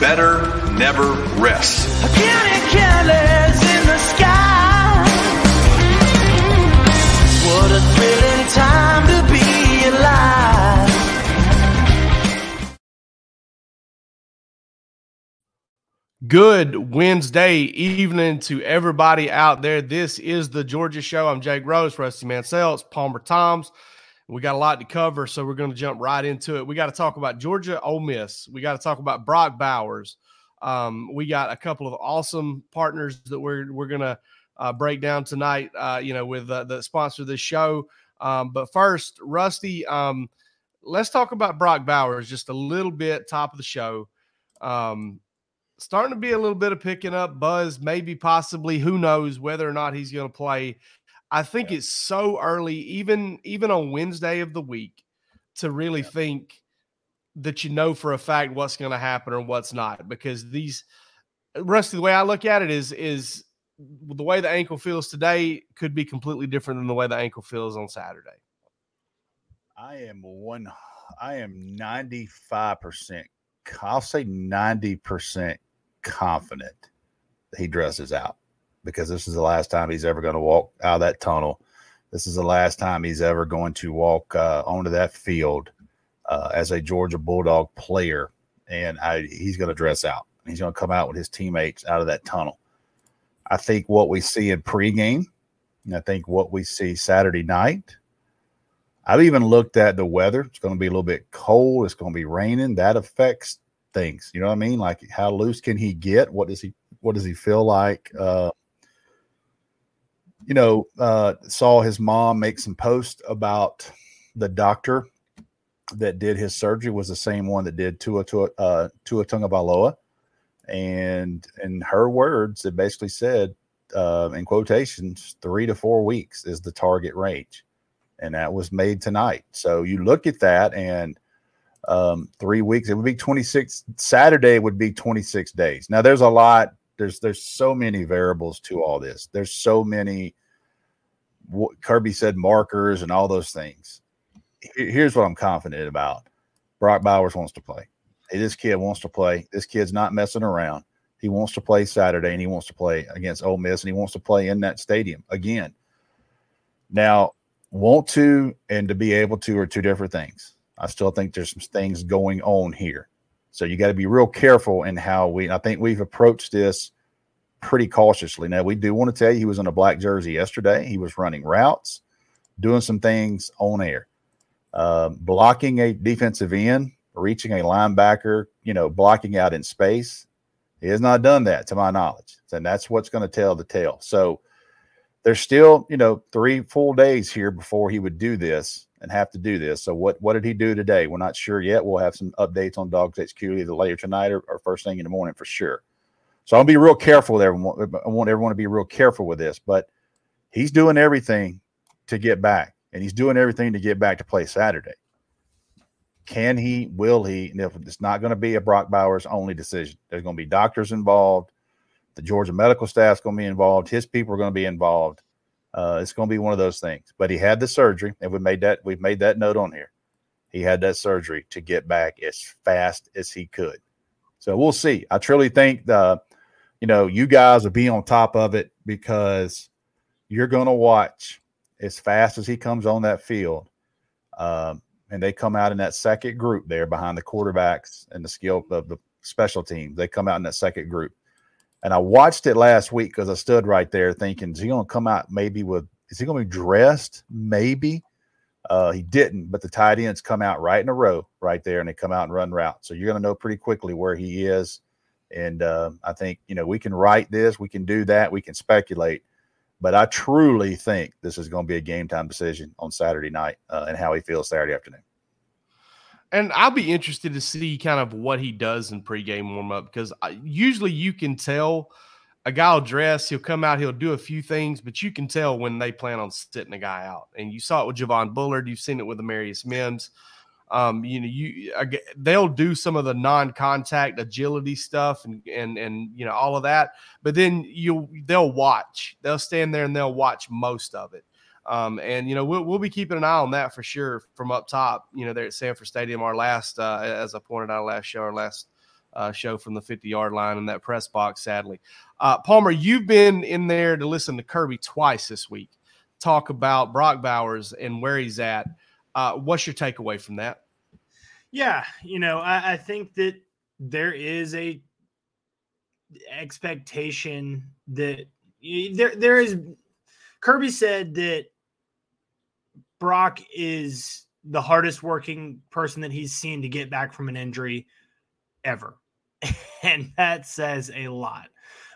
Better never rest. Counting careless in the sky. What a thrilling time to be alive. Good Wednesday evening to everybody out there. This is the Georgia Show. I'm Jake Rose, Rusty Mansell, it's Palmer Thombs. We got a lot to cover, so we're going to jump right into it. We got to talk about Georgia Ole Miss. We got to talk about Brock Bowers. Um, we got a couple of awesome partners that we're we're going to uh, break down tonight. Uh, you know, with uh, the sponsor of this show. Um, but first, Rusty, um, let's talk about Brock Bowers just a little bit. Top of the show. Um, starting to be a little bit of picking up buzz, maybe possibly, who knows whether or not he's going to play. I think yeah. it's so early, even even on Wednesday of the week, to really yeah. think that you know for a fact what's going to happen or what's not. Because these, Rusty, the way I look at it is is the way the ankle feels today could be completely different than the way the ankle feels on Saturday. I am one. I am ninety five percent. I'll say ninety percent confident he dresses out because this is the last time he's ever going to walk out of that tunnel. This is the last time he's ever going to walk uh, onto that field uh, as a Georgia Bulldog player. And I, he's going to dress out. He's going to come out with his teammates out of that tunnel. I think what we see in pregame, and I think what we see Saturday night, I've even looked at the weather. It's going to be a little bit cold. It's going to be raining. That affects things. You know what I mean? Like how loose can he get? What does he what does he feel like? Uh, you know, uh, saw his mom make some post about the doctor that did his surgery was the same one that did Tua Tua uh, Tua Tagovailoa, and in her words, it basically said uh, in quotations, three to four weeks is the target range, and that was made tonight. So you look at that and um, three weeks. It would be 26. Saturday would be 26 days. Now there's a lot. There's there's so many variables to all this. There's so many. What Kirby said markers and all those things. Here's what I'm confident about. Brock Bowers wants to play. Hey, this kid wants to play. This kid's not messing around. He wants to play Saturday and he wants to play against Ole Miss and he wants to play in that stadium again. Now, want to and to be able to are two different things. I still think there's some things going on here. So you got to be real careful in how we. I think we've approached this pretty cautiously. Now we do want to tell you he was in a black jersey yesterday. He was running routes, doing some things on air, uh, blocking a defensive end, reaching a linebacker. You know, blocking out in space. He has not done that to my knowledge, and that's what's going to tell the tale. So there's still you know three full days here before he would do this and have to do this. So what what did he do today? We're not sure yet. We'll have some updates on DawgsHQ either later tonight or, or first thing in the morning for sure. So I'll be real careful everyone. I want everyone to be real careful with this, but he's doing everything to get back, and he's doing everything to get back to play Saturday. Can he? Will he? And if it's not going to be a Brock Bowers only decision, there's going to be doctors involved. The Georgia medical staff's going to be involved. His people are going to be involved. Uh, it's going to be one of those things. But he had the surgery, and we made that we've made that note on here. He had that surgery to get back as fast as he could. So we'll see. I truly think the, you know, you guys will be on top of it because you're going to watch as fast as he comes on that field. Um, and they come out in that second group there behind the quarterbacks and the skill of the special teams. They come out in that second group. And I watched it last week because I stood right there thinking, is he going to come out maybe with, is he going to be dressed? Maybe. Uh, he didn't, but the tight ends come out right in a row right there and they come out and run route. So you're going to know pretty quickly where he is. And uh, I think, you know, we can write this, we can do that, we can speculate. But I truly think this is going to be a game time decision on Saturday night uh, and how he feels Saturday afternoon. And I'll be interested to see kind of what he does in pregame warm up because usually you can tell a guy will dress, he'll come out, he'll do a few things, but you can tell when they plan on sitting a guy out. And you saw it with Javon Bullard, you've seen it with Amarius Mims. Um, you know, you they'll do some of the non-contact agility stuff and and and you know all of that, but then you they'll watch. They'll stand there and they'll watch most of it. Um, and you know we'll, we'll be keeping an eye on that for sure from up top. You know, there at Sanford Stadium, our last, uh, as I pointed out last show, our last uh, show from the 50 yard line in that press box. Sadly, uh, Palmer, you've been in there to listen to Kirby twice this week talk about Brock Bowers and where he's at. Uh, what's your takeaway from that? Yeah, you know, I, I think that there is a expectation that there there is. Kirby said that Brock is the hardest working person that he's seen to get back from an injury ever. And that says a lot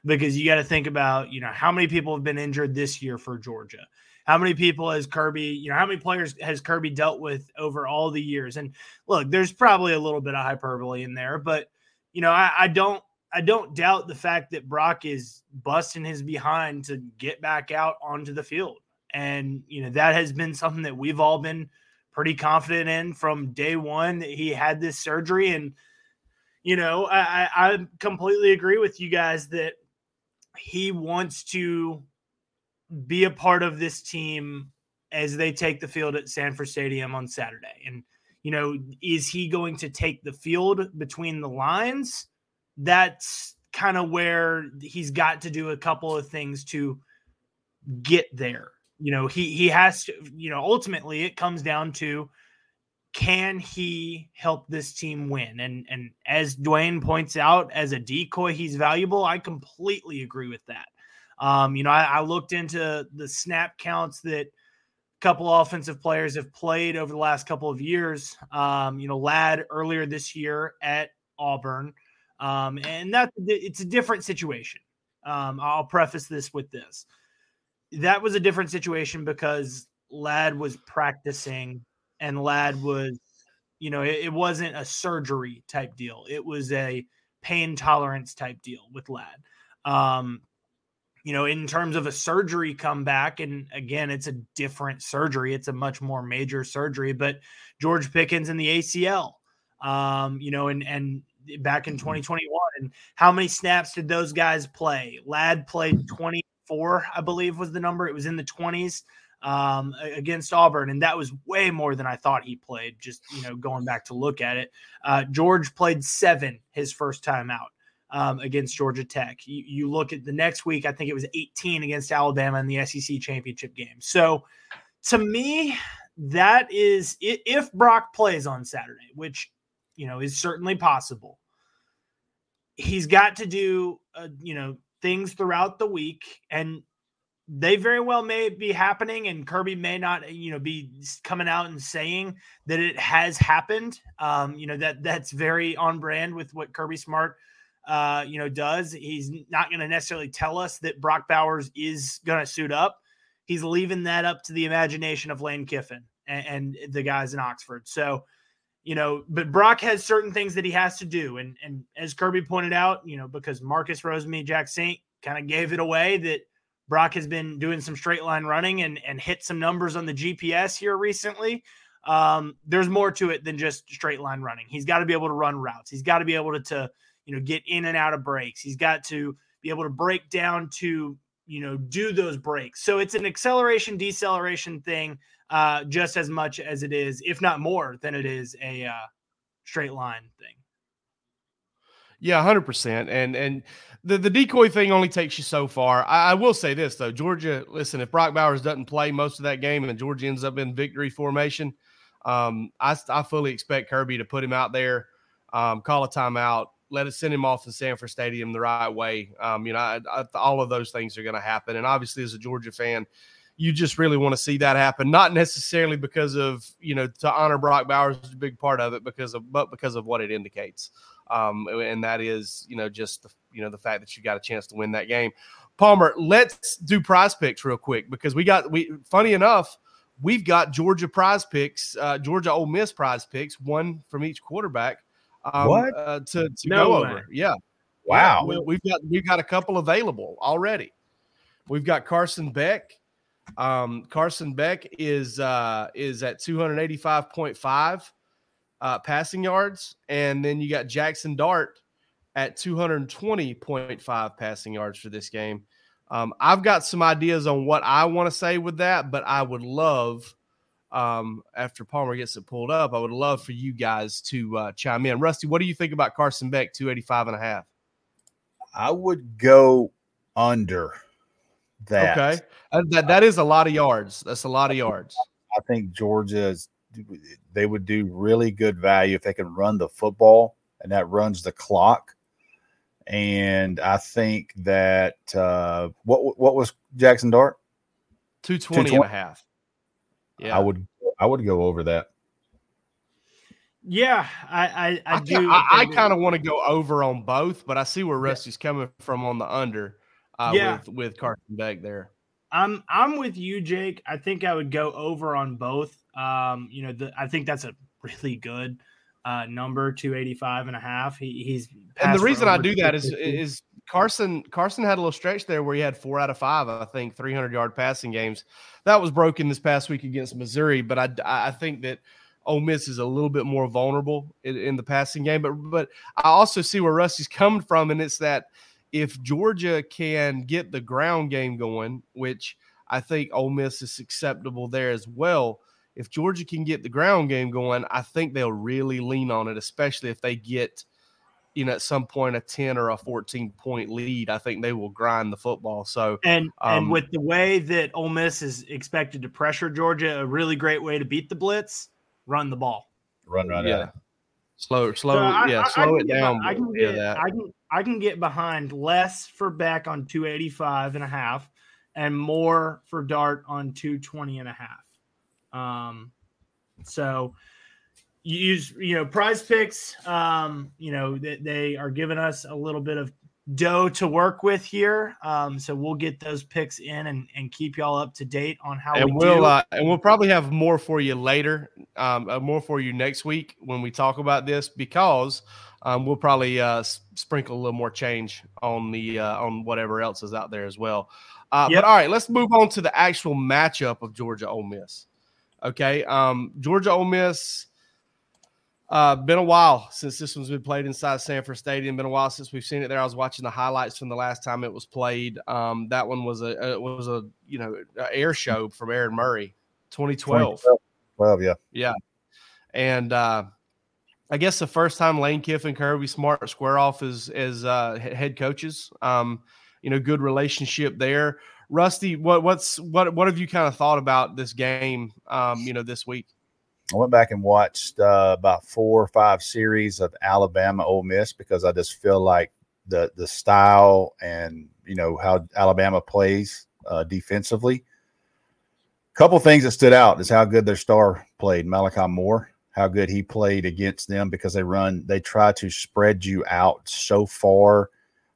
because you got to think about, you know, how many people have been injured this year for Georgia? How many people has Kirby, you know, how many players has Kirby dealt with over all the years? And look, there's probably a little bit of hyperbole in there, but you know, I, I don't I don't doubt the fact that Brock is busting his behind to get back out onto the field. And, you know, that has been something that we've all been pretty confident in from day one that he had this surgery. And, you know, I, I completely agree with you guys that he wants to be a part of this team as they take the field at Sanford Stadium on Saturday. And, you know, is he going to take the field between the lines? That's kind of where he's got to do a couple of things to get there. You know, he he has to, you know, ultimately it comes down to can he help this team win? And and as Dwayne points out, as a decoy, he's valuable. I completely agree with that. Um, you know, I, I looked into the snap counts that a couple offensive players have played over the last couple of years. Um, you know, Ladd earlier this year at Auburn, um, and that it's a different situation. Um, I'll preface this with this: that was a different situation because Ladd was practicing, and Ladd was, you know, it, it wasn't a surgery type deal; it was a pain tolerance type deal with Ladd. Um, you know, in terms of a surgery comeback, and again, it's a different surgery. It's a much more major surgery, but George Pickens and the ACL, um, you know, and and back in 2021, mm-hmm. and how many snaps did those guys play? Ladd played 24, I believe was the number. It was in the 20s um, against Auburn, and that was way more than I thought he played. Just you know, going back to look at it, uh, George played seven his first time out um, against Georgia Tech. You, you, look at the next week, I think it was 18 against Alabama in the SEC championship game. So to me, that is if Brock plays on Saturday, which you know is certainly possible. He's got to do uh, you know things throughout the week, and they very well may be happening and kirby may not you know be coming out and saying that it has happened um you know that that's very on brand with what kirby smart uh, you know, does. He's not going to necessarily tell us that Brock Bowers is going to suit up. He's leaving that up to the imagination of Lane Kiffin and, and, the guys in Oxford. So, you know, but Brock has certain things that he has to do. And and as Kirby pointed out, you know, because Marcus Rosemy-Jacksaint kind of gave it away that Brock has been doing some straight line running and, and hit some numbers on the GPS here recently. Um, there's more to it than just straight line running. He's got to be able to run routes. He's got to be able to, to you know, get in and out of breaks. He's got to be able to break down to, you know, do those breaks. So it's an acceleration deceleration thing uh, just as much as it is, if not more than it is a uh, straight line thing. Yeah, hundred percent. And and the, the decoy thing only takes you so far. I, I, will say this though, Georgia. Listen, if Brock Bowers doesn't play most of that game and Georgia ends up in victory formation, um, I, I fully expect Kirby to put him out there, um, call a timeout, let us send him off to Sanford Stadium the right way. Um, you know, I, I, all of those things are going to happen. And obviously, as a Georgia fan, you just really want to see that happen. Not necessarily because of you know to honor Brock Bowers is a big part of it because of but because of what it indicates. Um, and that is you know just the, you know the fact that you got a chance to win that game. Palmer, let's do PrizePicks real quick because we got we funny enough, we've got Georgia PrizePicks, uh, Georgia Ole Miss PrizePicks, one from each quarterback. Um, What? uh, to, to No go way. over? Yeah, Wow. Yeah, we, we've got we've got a couple available already. We've got Carson Beck. Um, Carson Beck is uh, is at two hundred eighty five point five uh, passing yards, and then you got Jackson Dart at two hundred twenty point five passing yards for this game. Um, I've got some ideas on what I want to say with that, but I would love um, after Palmer gets it pulled up, I would love for you guys to uh, chime in. Rusty, what do you think about Carson Beck 285 and a half? I would go under that. Okay. That, that is a lot of yards. That's a lot of yards. I think Georgia's they would do really good value if they can run the football and that runs the clock. And I think that uh, what what was Jackson Dart? 220 and a half. Yeah. I would I would go over that. Yeah, I I, I, I, do. I, I kind of want to go over on both, but I see where Rusty's coming from on the under uh, Yeah. with, with Carson Beck there. I'm I'm with you, Jake. I think I would go over on both. Um, you know, the, I think that's a really good uh, number, 285 and a half. He, he's And the reason I do that is is Carson Carson had a little stretch there where he had four out of five, I think, 300 yard passing games. That was broken this past week against Missouri, but I I think that Ole Miss is a little bit more vulnerable in, in the passing game. But but I also see where Rusty's coming from, and it's that if Georgia can get the ground game going, which I think Ole Miss is acceptable there as well. If Georgia can get the ground game going, I think they'll really lean on it, especially if they get you know, at some point a 10 or a 14 point lead, I think they will grind the football. So, And Um, and with the way that Ole Miss is expected to pressure Georgia, a really great way to beat the blitz, run the ball. Run right yeah, at it. Slow, slow, So I- yeah, I- I slow can it down. beh- I can get that. I can I can get behind less for Beck on 285 and a half and more for Dart on 220 and a half. Um so you use you know PrizePicks um you know they, they are giving us a little bit of dough to work with here um so we'll get those picks in and, and keep y'all up to date on how and we we'll do. uh, and we'll probably have more for you later, um, uh, more for you next week when we talk about this because um, we'll probably uh, sprinkle a little more change on the uh, on whatever else is out there as well. Uh, Yep. But all right, let's move on to the actual matchup of Georgia Ole Miss. Okay, um, Georgia Ole Miss. Uh, been a while since this one's been played inside Sanford Stadium. Been a while since we've seen it there. I was watching the highlights from the last time it was played. Um, that one was a, a was a you know a air show from Aaron Murray, 2012. 12, yeah. Yeah, and uh, I guess the first time Lane Kiffin, Kirby Smart square off as as uh, head coaches. Um, you know, good relationship there. Rusty, what what's what what have you kind of thought about this game? Um, you know, this week. I went back and watched uh, about four or five series of Alabama Ole Miss because I just feel like the the style and you know how Alabama plays uh, defensively. Couple things that stood out is how good their star played, Malachi Moore. How good he played against them because they run, they try to spread you out so far.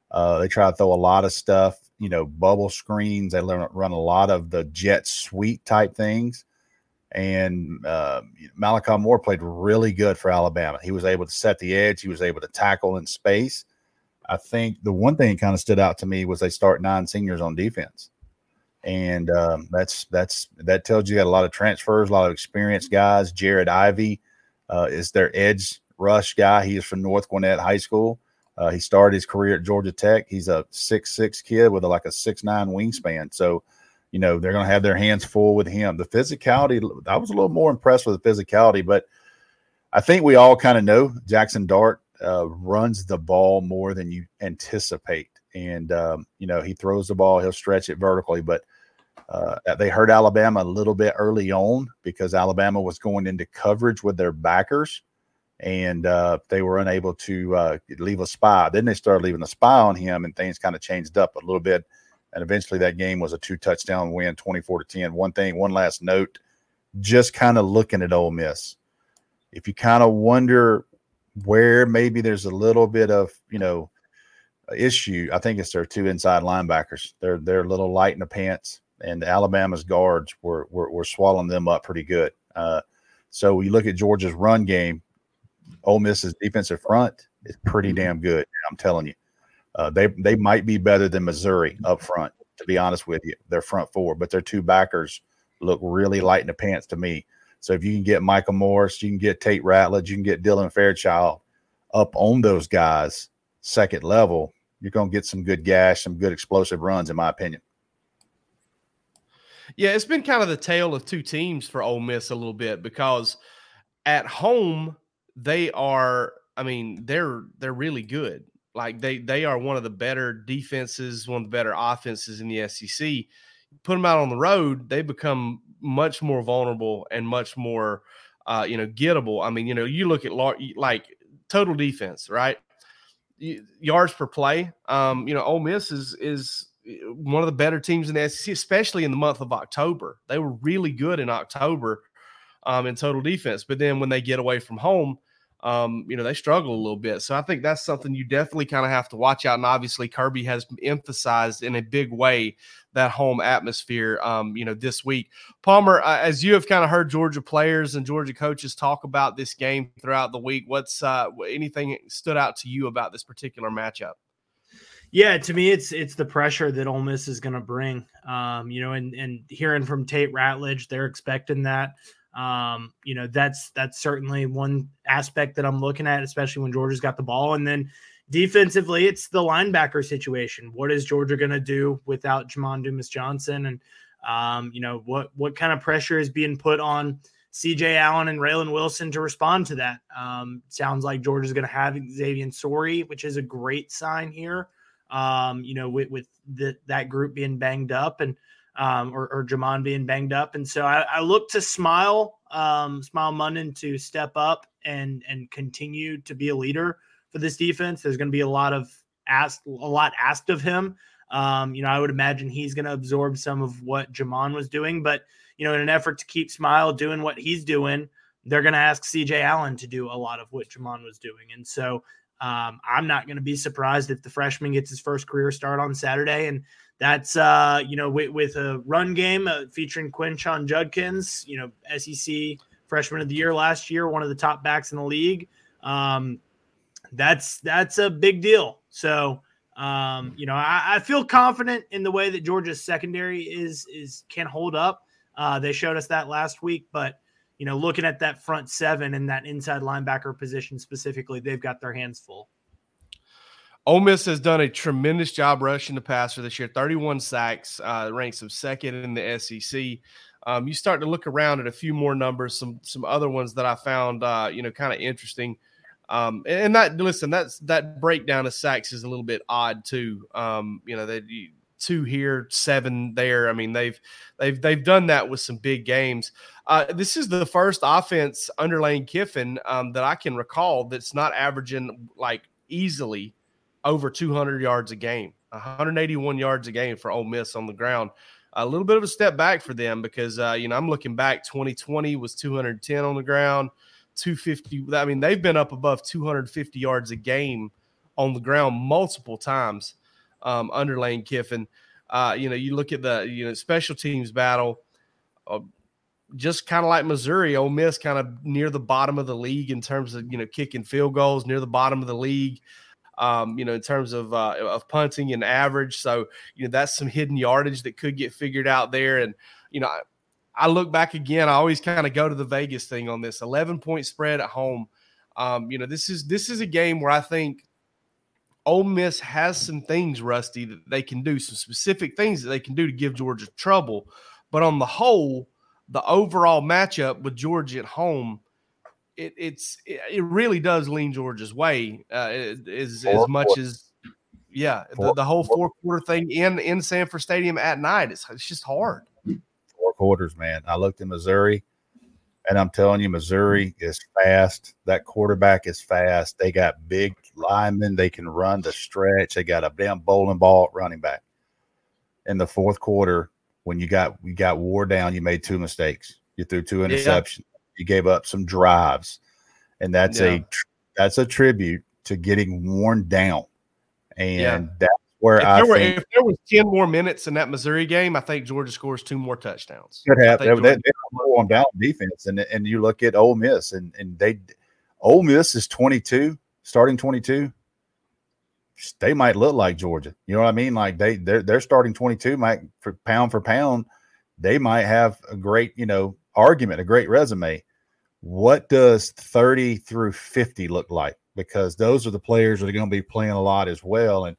Uh, they try to throw a lot of stuff, you know, bubble screens. They run a lot of the jet sweep type things and uh, Malachi Moore played really good for Alabama. He was able to set the edge. He was able to tackle in space. I think the one thing that kind of stood out to me was they start nine seniors on defense, and um, that's that's that tells you got a lot of transfers, a lot of experienced guys. Jared Ivey uh, is their edge rush guy. He is from North Gwinnett High School. Uh, he started his career at Georgia Tech. He's a six six kid with a, like a six nine wingspan. So you know they're going to have their hands full with him. The physicality, I was a little more impressed with the physicality, but I think we all kind of know Jackson Dart uh, runs the ball more than you anticipate, and um, you know he throws the ball, he'll stretch it vertically, but uh, they hurt Alabama a little bit early on because Alabama was going into coverage with their backers. And uh, they were unable to uh, leave a spy. Then they started leaving a spy on him, and things kind of changed up a little bit and eventually that game was a two touchdown win 24 to 10 one thing one last note just kind of looking at Ole Miss if you kind of wonder where maybe there's a little bit of you know issue. I think it's their two inside linebackers. They're they're a little light in the pants, and Alabama's guards were were, were swallowing them up pretty good. Uh, so you look at Georgia's run game. Ole Miss's defensive front is pretty damn good. I'm telling you, uh, they they might be better than Missouri up front. To be honest with you, their front four, but their two backers look really light in the pants to me. So if you can get Micah Morris, you can get Tate Ratledge, you can get Dylan Fairchild up on those guys second level, you're going to get some good gash, some good explosive runs, in my opinion. Yeah, it's been kind of the tale of two teams for Ole Miss a little bit because at home they are. I mean, they're they're really good. Like they they are one of the better defenses, one of the better offenses in the SEC. Put them out on the road, they become much more vulnerable and much more, uh, you know, gettable. I mean, you know, you look at like total defense, right? yards per play. Um, you know, Ole Miss is is eh, one of the better teams in the SEC, especially in the month of October. They were really good in October um, in total defense, but then when they get away from home, um, you know, they struggle a little bit. So I think that's something you definitely kind of have to watch out. And obviously, Kirby has emphasized in a big way that home atmosphere, um, you know, this week. Palmer, uh, as you have kind of heard Georgia players and Georgia coaches talk about this game throughout the week, what's uh, anything stood out to you about this particular matchup? Yeah, to me, it's it's the pressure that Ole Miss is going to bring. Um, you know, and and hearing from Tate Ratledge, they're expecting that. Um, you know, that's that's certainly one aspect that I'm looking at, especially when Georgia's got the ball. And then defensively, it's the linebacker situation. What is Georgia going to do without Jamon Dumas Johnson? And um, you know, what what kind of pressure is being put on CJ Allen and Raylen Wilson to respond to that? Um, sounds like Georgia's going to have Xavian Sorey, which is a great sign here. Um, you know, with with the, that group being banged up and um, or, or Jamon being banged up. And so I, I look to Smile, um, Smael Mondon to step up and and continue to be a leader for this defense. There's going to be a lot of asked, a lot asked of him. Um, you know, I would imagine he's going to absorb some of what Jamon was doing, but you know, in an effort to keep Smile doing what he's doing, they're going to ask CJ Allen to do a lot of what Jamon was doing. And so um, I'm not going to be surprised if the freshman gets his first career start on Saturday and that's uh, you know with, with a run game uh, featuring Quinshon Judkins, you know SEC freshman of the year last year, one of the top backs in the league. Um, that's that's a big deal. So um, you know I, I, feel confident in the way that Georgia's secondary is is can hold up. Uh, they showed us that last week, but you know looking at that front seven and that inside linebacker position specifically, they've got their hands full. Ole Miss has done a tremendous job rushing the passer this year. 31 sacks, uh, ranks them second in the SEC. Um, you start to look around at a few more numbers, some some other ones that I found, uh, you know, kind of interesting. Um, and that listen, that's that breakdown of sacks is a little bit odd too. Um, you know, that two here, seven there. I mean, they've they've they've done that with some big games. Uh, this is the first offense under Lane Kiffin um, that I can recall that's not averaging like easily over 200 yards a game, 181 yards a game for Ole Miss on the ground. A little bit of a step back for them because uh, you know I'm looking back. 2020 was 210 on the ground, 250. I mean they've been up above 250 yards a game on the ground multiple times um, under Lane Kiffin. Uh, you know you look at the you know special teams battle. Uh, just kind of like Missouri, Ole Miss kind of near the bottom of the league in terms of you know kicking field goals, near the bottom of the league um, you know, in terms of uh, of punting and average. So, you know, that's some hidden yardage that could get figured out there. And, you know, I, I look back again, I always kind of go to the Vegas thing on this 11 point spread at home. Um, you know, this is this is a game where I think Ole Miss has some things, Rusty, that they can do, some specific things that they can do to give Georgia trouble. But on the whole, the overall matchup with Georgia at home it, it's it really does lean Georgia's way uh, as as much as yeah the, the whole four quarter thing in in Sanford Stadium at night. It's it's just hard. Four quarters, man. I looked in Missouri, and I'm telling you, Missouri is fast. That quarterback is fast. They got big linemen. They can run the stretch. They got a damn bowling ball running back. In the fourth quarter, when you got you got wore down, you made two mistakes. You threw two interceptions. Yeah you gave up some drives, and that's yeah. a that's a tribute to getting worn down. and Yeah. that's where If I there, were, think if there was 10 more minutes in that Missouri game, I think Georgia scores two more touchdowns. could have they, think they, they them down defense, and and you look at Ole Miss, and and they Ole Miss is twenty two, starting twenty two. They might look like Georgia. You know what I mean? Like they they're they're starting twenty two, might for pound for pound, they might have a great you know argument, a great resume. What does thirty through fifty look like? Because those are the players that are going to be playing a lot as well, and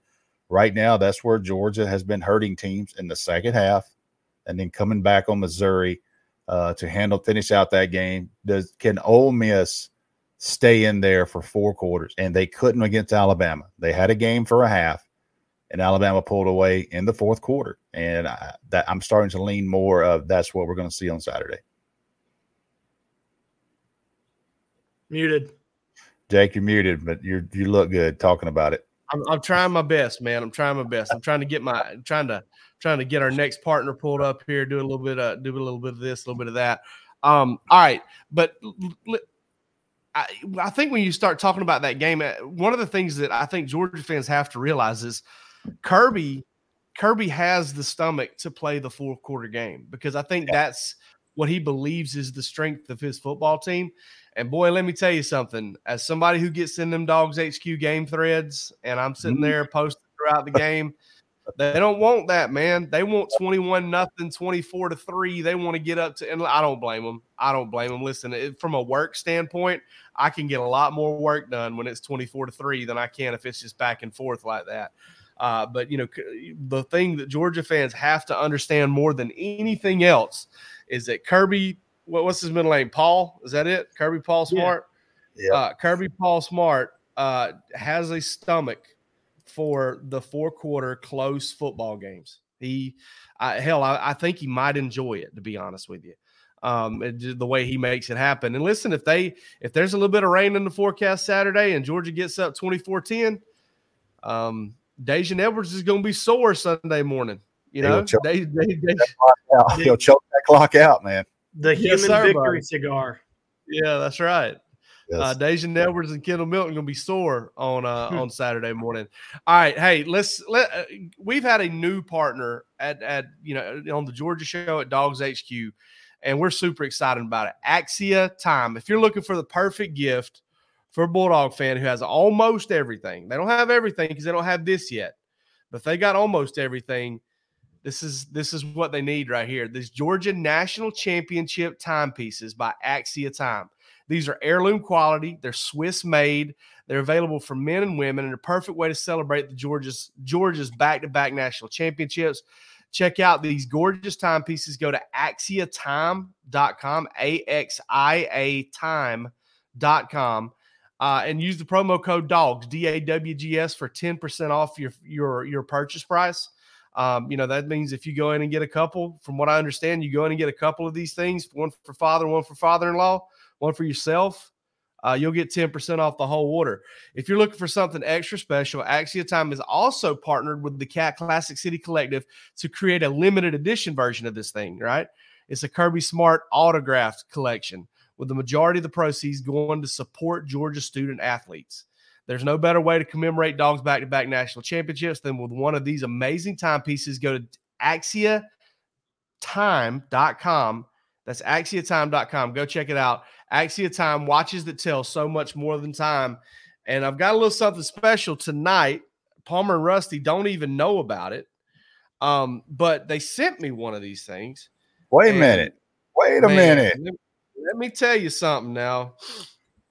right now that's where Georgia has been hurting teams in the second half and then coming back on Missouri uh, to handle finish out that game. Does can Ole Miss stay in there for four quarters? And they couldn't against Alabama. They had a game for a half, and Alabama pulled away in the fourth quarter. And I, that I'm starting to lean more of that's what we're going to see on Saturday. Muted. Jake, you're muted, but you you look good talking about it. I'm, I'm trying my best, man. I'm trying my best. I'm trying to get my I'm trying to trying to get our next partner pulled up here, do a little bit of do a little bit of this, a little bit of that. Um, all right, but l- l- I, I think when you start talking about that game, uh, one of the things that I think Georgia fans have to realize is Kirby Kirby has the stomach to play the fourth quarter game because I think that's what he believes is the strength of his football team. And boy, let me tell you something. As somebody who gets in them DawgsHQ game threads, and I'm sitting there posting throughout the game, they don't want that, man. They want 21 nothing, 24 to 3. They want to get up to and I don't blame them. I don't blame them. Listen, it, from a work standpoint, I can get a lot more work done when it's 24 to 3 than I can if it's just back and forth like that. Uh, but you know, the thing that Georgia fans have to understand more than anything else is that Kirby, what, what's his middle name? Paul, is that it? Kirby Paul Yeah. Smart. Yeah. Uh, Kirby Paul Smart uh, has a stomach for the four quarter close football games. He, I, hell, I, I think he might enjoy it. To be honest with you, um, the way he makes it happen. And listen, if they if there's a little bit of rain in the forecast Saturday and Georgia gets up 24-10, um, Daijun Edwards is going to be sore Sunday morning. You know, choke. they, they, they, he'll choke that clock out, man. The Yes, human sir, victory buddy. cigar. yeah, that's right. Yes. Uh, Daijun Edwards and Kendall Milton gonna be sore on uh, Hmm. on Saturday morning. All right, hey, let's let. Uh, we've had a new partner at at you know on the Georgia show at DawgsHQ, and we're super excited about it. Axia Time. If you're looking for the perfect gift for a Bulldog fan who has almost everything, they don't have everything because they don't have this yet, but they got almost everything. This is this is what they need right here. These Georgia National Championship timepieces by Axia Time. These are heirloom quality. They're Swiss made. They're available for men and women, and a perfect way to celebrate the Georgia's Georgia's back-to-back national championships. Check out these gorgeous timepieces. Go to axiatime.com, A-X-I-A time.com, uh, and use the promo code DAWGS, D-A-W-G-S, for 10% off your your your purchase price. Um, you know, that means if you go in and get a couple, from what I understand, you go in and get a couple of these things, one for father, one for father-in-law, one for yourself, uh, you'll get 10% off the whole order. If you're looking for something extra special, Axia Time is also partnered with the Cat Classic City Collective to create a limited edition version of this thing, right? It's a Kirby Smart autographed collection with the majority of the proceeds going to support Georgia student athletes. There's no better way to commemorate Dogs back to back national championships than with one of these amazing timepieces. Go to axiatime.com. That's axiatime.com. Go check it out. Axia Time watches that tell so much more than time. And I've got a little something special tonight. Palmer and Rusty don't even know about it. Um, but they sent me one of these things. Wait a minute. Wait a Man, minute. Let, let me tell you something now.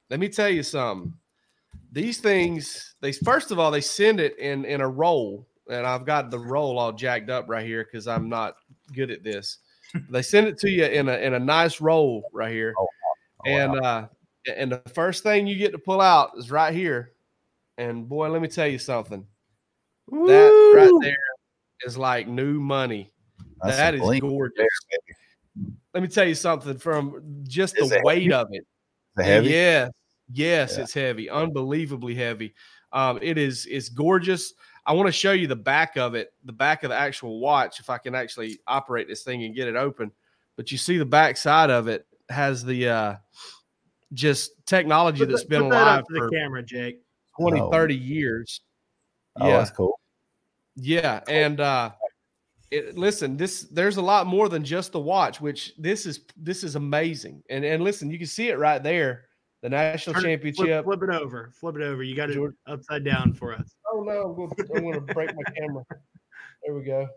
Let me tell you something. These things, they first of all, they send it in in a roll, and I've got the roll all jacked up right here because I'm not good at this. they send it to you in a in a nice roll right here, Oh, and uh, and the first thing you get to pull out is right here. And boy, let me tell you something. That right there is like new money. That's that some gorgeous. Let me tell you something from just Is the weight heavy? of it. Heavy. Yes, yes, Yeah. it's heavy, unbelievably heavy. Um, it is, it's gorgeous. I want to show you the back of it, the back of the actual watch, if I can actually operate this thing and get it open. But you see the back side of it has the uh, just technology Put that's that- been put that alive up for the camera, Jake. 20, Oh. 30 years. Oh, yeah, that's cool. yeah, and uh, it, listen, this there's a lot more than just the watch, which this is this is amazing. And and listen, you can see it right there, the national Turn championship. Flip, flip it over. Flip it over. You got it upside down for us. Oh no, I'm gonna, I'm gonna break my camera. There we go.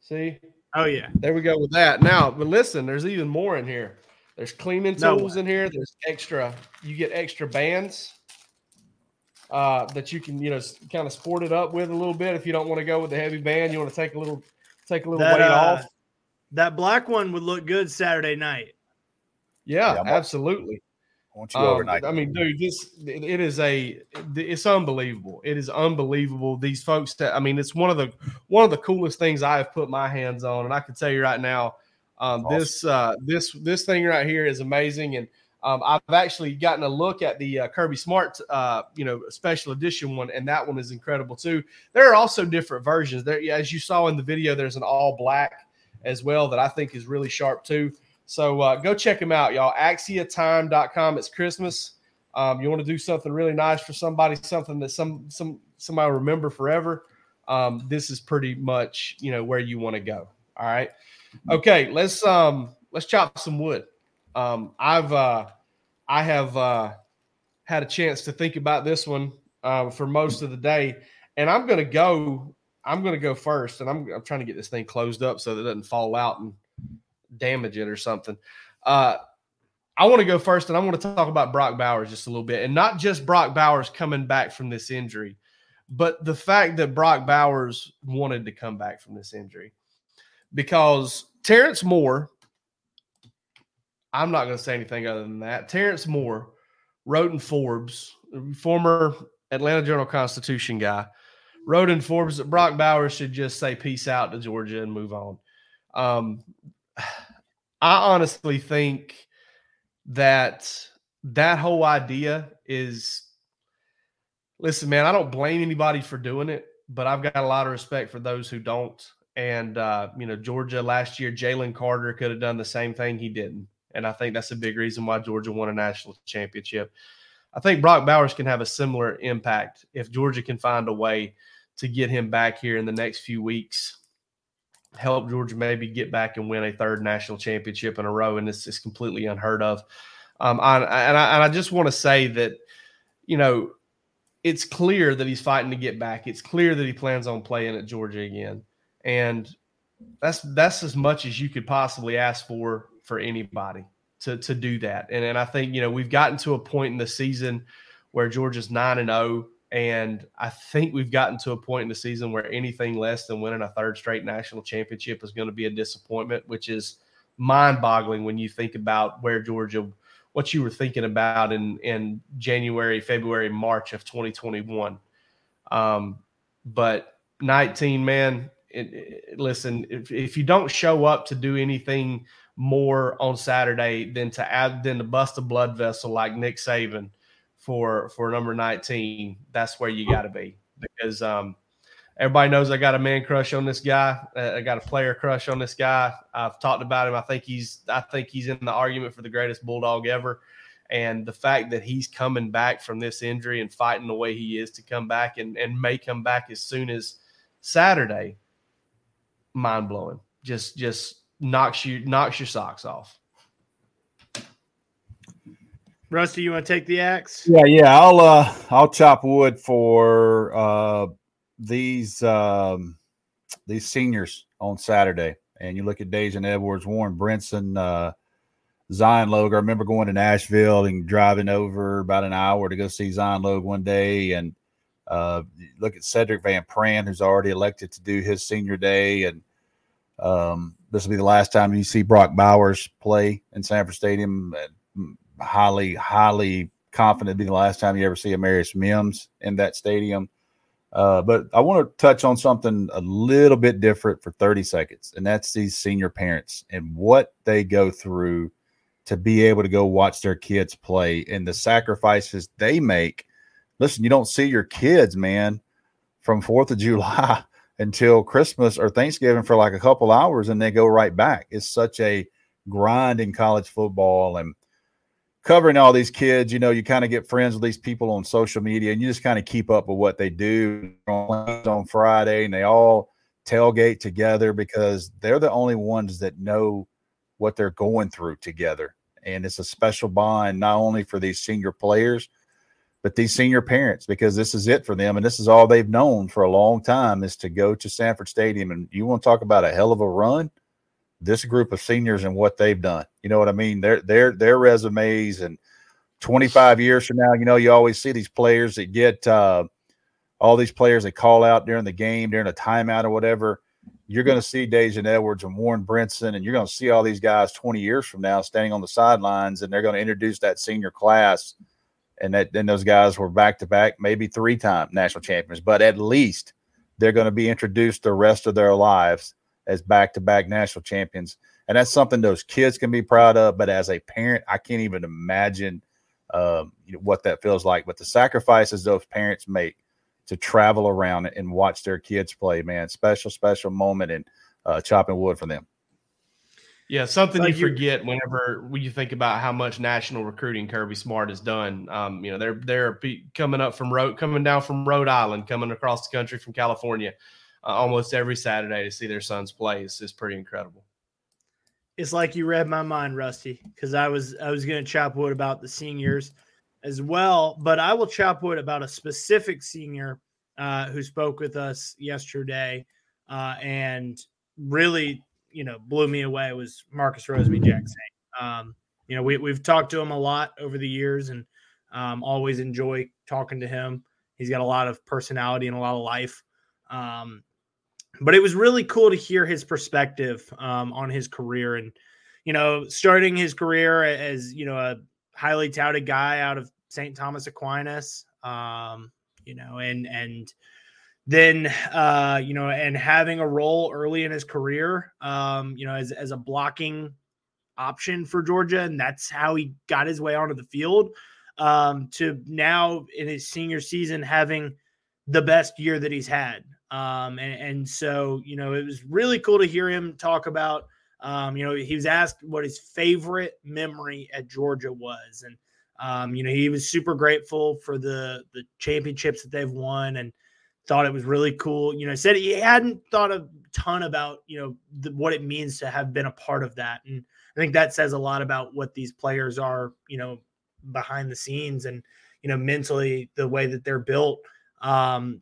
See, Oh yeah. there we go with that. Now, but listen, there's even more in here. There's cleaning No tools in here. There's extra. You get extra bands uh, that you can, you know, kind of sport it up with a little bit. If you don't want to go with the heavy band, you want to take a little, take a little That, weight uh, off. That black one would look good Saturday night. Yeah, Yeah, absolutely. I want you Um, overnight. I mean, dude, this it it is a it's unbelievable. It is unbelievable. These folks that I mean, it's one of the one of the coolest things I have put my hands on, and I can tell you right now, um, Awesome. this uh, this this thing right here is amazing, and um, I've actually gotten a look at the uh, Kirby Smart, uh, you know, special edition one, and that one is incredible too. There are also different versions. There, as you saw in the video, there's an all black as well that I think is really sharp too. So uh, go check them out, y'all. AxiaTime.com. It's Christmas. Um, you want to do something really nice for somebody, something that some some somebody will remember forever. Um, this is pretty much you know where you want to go. All right. Okay, let's um let's chop some wood. Um, I've uh I have uh had a chance to think about this one uh, for most of the day, and I'm gonna go. I'm gonna go first, and I'm I'm trying to get this thing closed up so that it doesn't fall out and damage it or something. Uh, I want to go first, and I want to talk about Brock Bowers just a little bit, and not just Brock Bowers coming back from this injury, but the fact that Brock Bowers wanted to come back from this injury because Terrence Moore. I'm not going to say anything other than that. Terrence Moore wrote in Forbes, former Atlanta Journal Constitution guy, wrote in Forbes that Brock Bowers should just say peace out to Georgia and move on. Um, I honestly think that that whole idea is listen, man, I don't blame anybody for doing it, but I've got a lot of respect for those who don't. And uh, you know, Georgia last year, Jalen Carter could have done the same thing. He didn't. And I think that's a big reason why Georgia won a national championship. I think Brock Bowers can have a similar impact if Georgia can find a way to get him back here in the next few weeks help Georgia maybe get back and win a third national championship in a row, and this is completely unheard of. Um, I, and I and I just want to say that you know it's clear that he's fighting to get back. It's clear that he plans on playing at Georgia again, and that's that's as much as you could possibly ask for for anybody to to do that. And and I think you know we've gotten to a point in the season where Georgia's nine and zero. And I think we've gotten to a point in the season where anything less than winning a third straight national championship is going to be a disappointment, which is mind boggling when you think about where Georgia, what you were thinking about in, in January, February, March of 2021. Um, but 19, man, it, it, listen, if, if you don't show up to do anything more on Saturday than to add, than to bust a blood vessel like Nick Saban for for number 19 that's where you got to be. Because um everybody knows i got a man crush on this guy uh, i got a player crush on this guy. I've talked about him. I think he's i think he's in the argument for the greatest bulldog ever. And the fact that he's coming back from this injury and fighting the way he is to come back and, and may come back as soon as saturday mind-blowing. Just just knocks you knocks your socks off Rusty, you want to take the axe? Yeah, yeah. I'll uh I'll chop wood for uh these um these seniors on Saturday. And you look at Daijun Edwards, Warren Brinson, uh Zion Logue. I remember going to Nashville and driving over about an hour to go see Zion Logue one day. And uh look at Sedrick Van Pran, who's already elected to do his senior day. And um this will be the last time you see Brock Bowers play in Sanford Stadium. Highly, highly confident be the last time you ever see Amarius Mims in that stadium. Uh, but I want to touch on something a little bit different for 30 seconds, and that's these senior parents and what they go through to be able to go watch their kids play and the sacrifices they make. Listen, you don't see your kids, man, from 4th of July until Christmas or Thanksgiving for like a couple hours and they go right back. It's such a grind in college football and covering all these kids, you know, you kind of get friends with these people on social media and you just kind of keep up with what they do on Friday and they all tailgate together because they're the only ones that know what they're going through together. And it's a special bond, not only for these senior players, but these senior parents, because this is it for them. And this is all they've known for a long time is to go to Sanford Stadium. And you want to talk about a hell of a run this group of seniors and what they've done. You know what I mean? Their their their resumes and 25 years from now, you know, you always see these players that get uh, all these players that call out during the game, during a timeout or whatever. You're going to see Daijun Edwards and Warren Brinson, and you're going to see all these guys 20 years from now standing on the sidelines, and they're going to introduce that senior class. And that then those guys were back to back, maybe three time national champions, but at least they're going to be introduced the rest of their lives as back to back national champions. And that's something those kids can be proud of. But as a parent, I can't even imagine um, you know, what that feels like. But the sacrifices those parents make to travel around and watch their kids play, man, special, special moment and uh, chopping wood for them. Yeah, something like you forget whenever when you think about how much national recruiting Kirby Smart has done. Um, you know, they're they're coming up from road, coming down from Rhode Island, coming across the country from California uh, almost every Saturday to see their sons play is, is pretty incredible. It's like you read my mind, Rusty, because I was I was going to chop wood about the seniors as well, but I will chop wood about a specific senior uh, who spoke with us yesterday uh, and really, you know, blew me away. Was Marcus Rosemy-Jacksaint? Um, you know, we we've talked to him a lot over the years, and um, always enjoy talking to him. He's got a lot of personality and a lot of life. Um, but it was really cool to hear his perspective um, on his career and you know starting his career as you know a highly touted guy out of st thomas aquinas um, you know and and then uh, you know and having a role early in his career um, you know as, as a blocking option for georgia and that's how he got his way onto the field um, to now in his senior season having the best year that he's had um, and, and, so, you know, it was really cool to hear him talk about, um, you know, he was asked what his favorite memory at Georgia was. And, um, you know, he was super grateful for the, the championships that they've won and thought it was really cool. You know, said he hadn't thought a ton about, you know, the, what it means to have been a part of that. And I think that says a lot about what these players are, you know, behind the scenes and, you know, mentally the way that they're built. Um,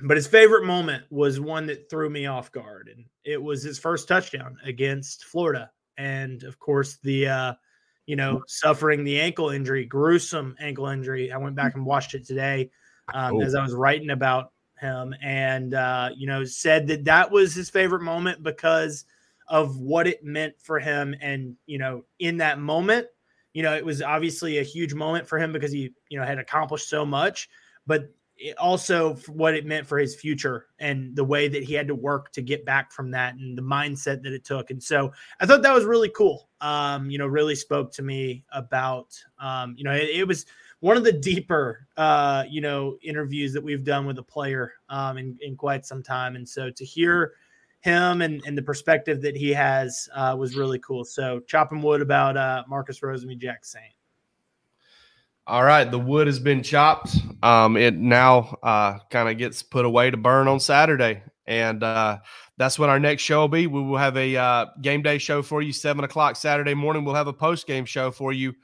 but his favorite moment was one that threw me off guard, and it was his first touchdown against Florida. And of course, the uh, you know suffering the ankle injury, gruesome ankle injury. I went back and watched it today um, oh. as I was writing about him, and uh, you know said that that was his favorite moment because of what it meant for him. And you know, in that moment, you know, it was obviously a huge moment for him because he you know had accomplished so much, but also what it meant for his future and the way that he had to work to get back from that and the mindset that it took. And so I thought that was really cool. Um, you know, really spoke to me about, um, you know, it, it, was one of the deeper, uh, you know, interviews that we've done with a player um, in, in quite some time. And so to hear him and, and the perspective that he has uh, was really cool. So chopping wood about uh, Marcus Rosemy-Jacksaint. All right, the wood has been chopped. Um, it now uh, kind of gets put away to burn on Saturday, and uh, that's what our next show will be. We will have a uh, game day show for you seven o'clock Saturday morning. We'll have a post game show for you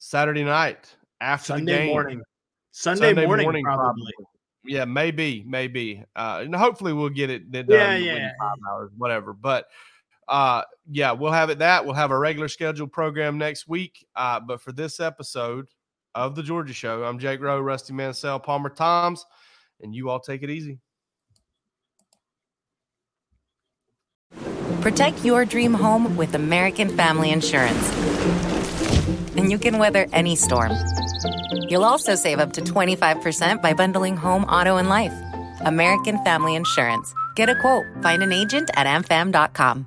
Saturday night after Sunday the game. morning. Sunday, Sunday morning, morning, probably. Yeah, maybe, maybe. Uh, and hopefully we'll get it done yeah, yeah. five hours, whatever. But uh, yeah, we'll have it that. We'll have a regular scheduled program next week. Uh, but for this episode of the Georgia Show, I'm Jake Rowe, Rusty Mansell, Palmer Thombs, and you all take it easy. Protect your dream home with American Family Insurance. And you can weather any storm. You'll also save up to 25% by bundling home, auto, and life. American Family Insurance. Get a quote. Find an agent at amfam.com.